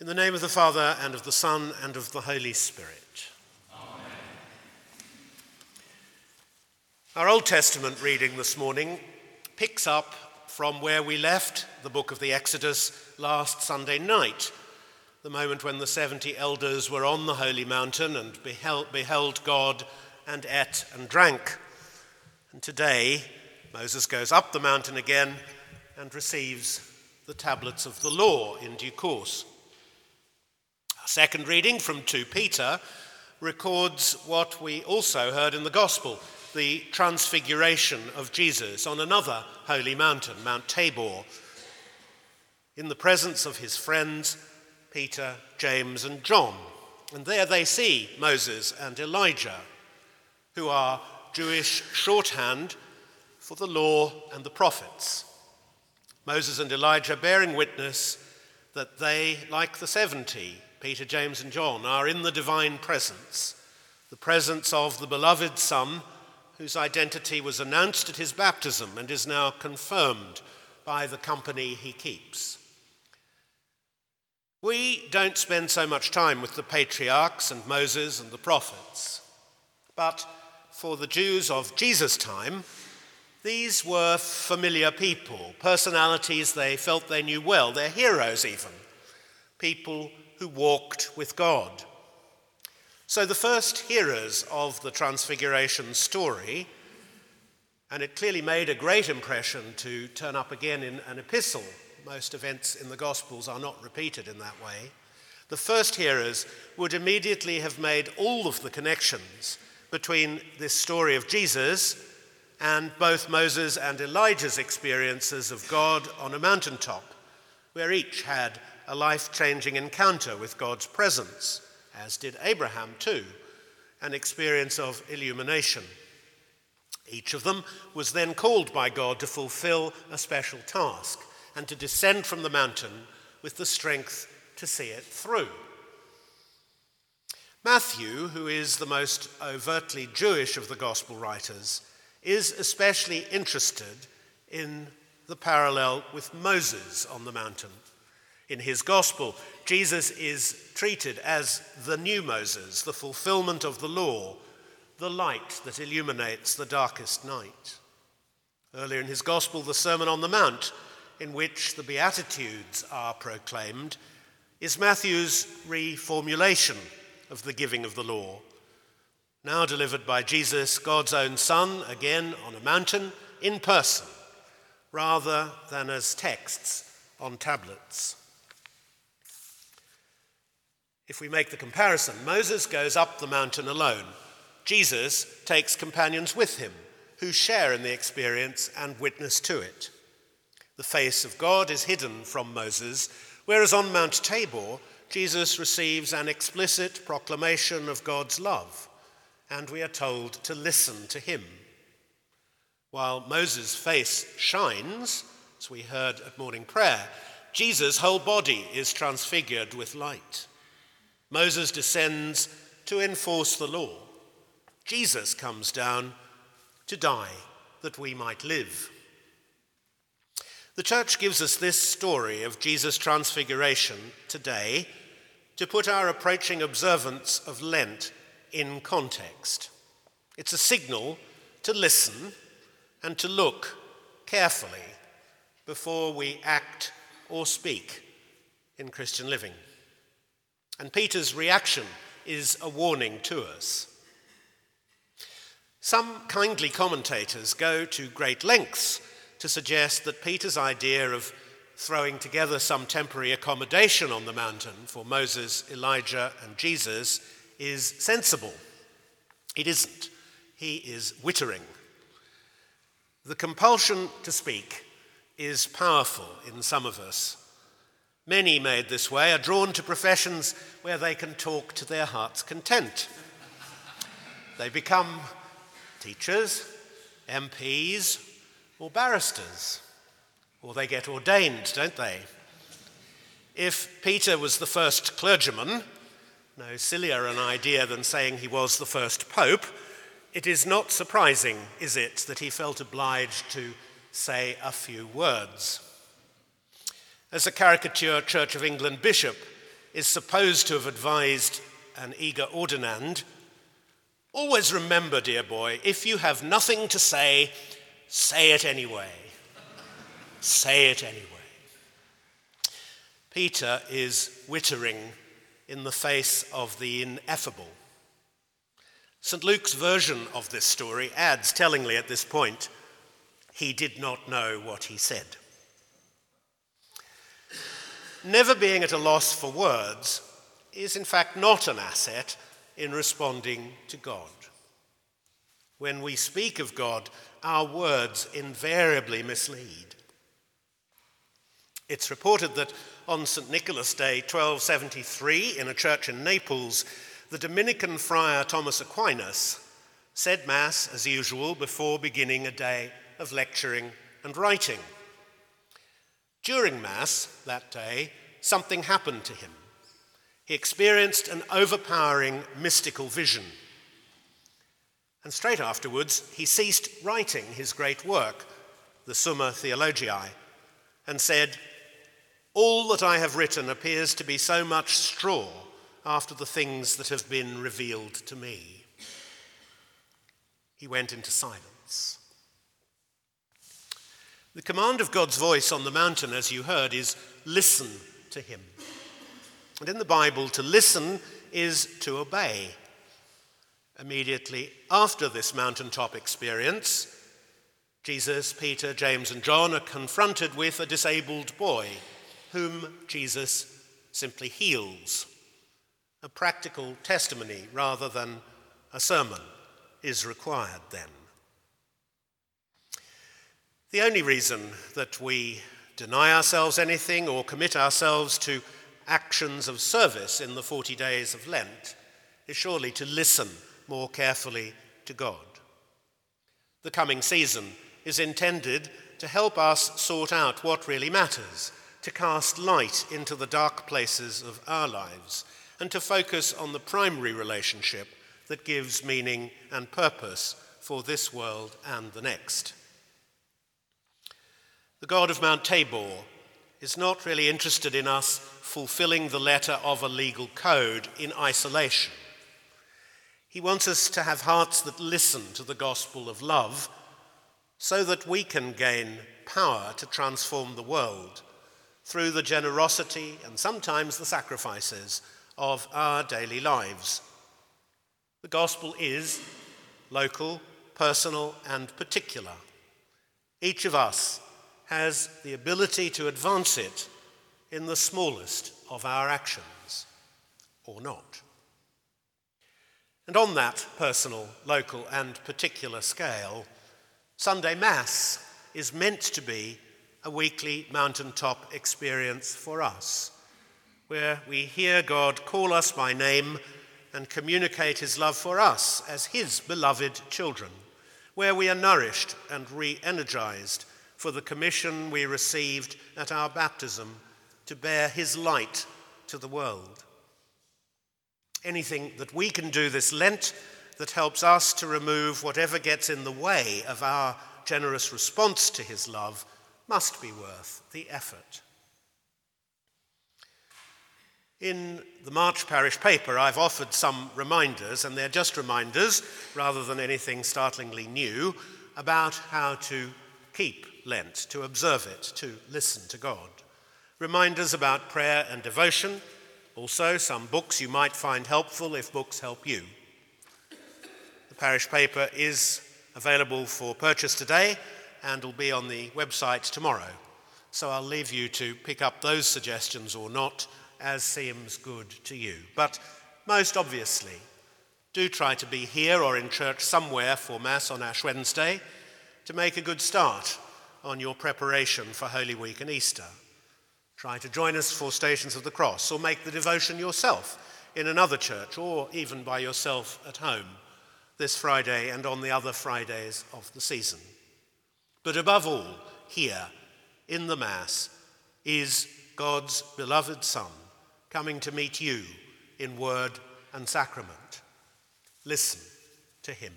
In the name of the Father, and of the Son, and of the Holy Spirit. Amen. Our Old Testament reading this morning picks up from where we left the book of the Exodus last Sunday night, the moment when the 70 elders were on the holy mountain and beheld, beheld God and ate and drank. And today, Moses goes up the mountain again and receives the tablets of the law in due course. Second reading from 2 Peter records what we also heard in the Gospel the transfiguration of Jesus on another holy mountain, Mount Tabor, in the presence of his friends Peter, James, and John. And there they see Moses and Elijah, who are Jewish shorthand for the law and the prophets. Moses and Elijah bearing witness that they, like the 70, Peter, James, and John, are in the divine presence, the presence of the beloved Son, whose identity was announced at his baptism and is now confirmed by the company he keeps. We don't spend so much time with the patriarchs and Moses and the prophets, but for the Jews of Jesus' time, these were familiar people, personalities they felt they knew well, their heroes even, people who walked with God. So, the first hearers of the Transfiguration story, and it clearly made a great impression to turn up again in an epistle. Most events in the Gospels are not repeated in that way. The first hearers would immediately have made all of the connections between this story of Jesus and both Moses and Elijah's experiences of God on a mountaintop, where each had a life changing encounter with God's presence, as did Abraham too, an experience of illumination. Each of them was then called by God to fulfill a special task and to descend from the mountain with the strength to see it through. Matthew, who is the most overtly Jewish of the gospel writers, is especially interested in the parallel with Moses on the mountain. In his gospel, Jesus is treated as the new Moses, the fulfillment of the law, the light that illuminates the darkest night. Earlier in his gospel, the Sermon on the Mount, in which the Beatitudes are proclaimed, is Matthew's reformulation of the giving of the law. Now delivered by Jesus, God's own Son, again on a mountain, in person, rather than as texts on tablets. If we make the comparison, Moses goes up the mountain alone. Jesus takes companions with him who share in the experience and witness to it. The face of God is hidden from Moses, whereas on Mount Tabor, Jesus receives an explicit proclamation of God's love, and we are told to listen to him. While Moses' face shines, as we heard at morning prayer, Jesus' whole body is transfigured with light. Moses descends to enforce the law. Jesus comes down to die that we might live. The church gives us this story of Jesus' transfiguration today to put our approaching observance of Lent in context. It's a signal to listen and to look carefully before we act or speak in Christian living. And Peter's reaction is a warning to us. Some kindly commentators go to great lengths to suggest that Peter's idea of throwing together some temporary accommodation on the mountain for Moses, Elijah, and Jesus is sensible. It isn't. He is wittering. The compulsion to speak is powerful in some of us. Many made this way are drawn to professions where they can talk to their heart's content. They become teachers, MPs, or barristers, or they get ordained, don't they? If Peter was the first clergyman, no sillier an idea than saying he was the first pope, it is not surprising, is it, that he felt obliged to say a few words. As a caricature Church of England bishop, is supposed to have advised an eager ordinand Always remember, dear boy, if you have nothing to say, say it anyway. say it anyway. Peter is wittering in the face of the ineffable. St. Luke's version of this story adds tellingly at this point, he did not know what he said. Never being at a loss for words is, in fact, not an asset in responding to God. When we speak of God, our words invariably mislead. It's reported that on St. Nicholas Day 1273, in a church in Naples, the Dominican friar Thomas Aquinas said Mass as usual before beginning a day of lecturing and writing. During Mass that day, something happened to him he experienced an overpowering mystical vision. And straight afterwards, he ceased writing his great work, the Summa Theologiae, and said, All that I have written appears to be so much straw after the things that have been revealed to me. He went into silence. The command of God's voice on the mountain, as you heard, is listen to him. And in the Bible, to listen is to obey. Immediately after this mountaintop experience, Jesus, Peter, James, and John are confronted with a disabled boy whom Jesus simply heals. A practical testimony rather than a sermon is required then. The only reason that we deny ourselves anything or commit ourselves to actions of service in the 40 days of Lent is surely to listen more carefully to God. The coming season is intended to help us sort out what really matters, to cast light into the dark places of our lives, and to focus on the primary relationship that gives meaning and purpose for this world and the next. The God of Mount Tabor is not really interested in us fulfilling the letter of a legal code in isolation. He wants us to have hearts that listen to the gospel of love so that we can gain power to transform the world through the generosity and sometimes the sacrifices of our daily lives. The gospel is local, personal, and particular. Each of us has the ability to advance it in the smallest of our actions, or not. And on that personal, local, and particular scale, Sunday Mass is meant to be a weekly mountaintop experience for us, where we hear God call us by name and communicate his love for us as his beloved children, where we are nourished and re energized for the commission we received at our baptism to bear his light to the world. Anything that we can do this Lent that helps us to remove whatever gets in the way of our generous response to his love must be worth the effort. In the March parish paper, I've offered some reminders, and they're just reminders rather than anything startlingly new about how to keep Lent, to observe it, to listen to God. Reminders about prayer and devotion, also some books you might find helpful if books help you. The parish paper is available for purchase today and will be on the website tomorrow. So I'll leave you to pick up those suggestions or not as seems good to you. But most obviously, do try to be here or in church somewhere for Mass on Ash Wednesday to make a good start on your preparation for Holy Week and Easter. Try to join us for Stations of the Cross or make the devotion yourself in another church or even by yourself at home this Friday and on the other Fridays of the season. But above all, here in the Mass is God's beloved Son coming to meet you in word and sacrament. Listen to him.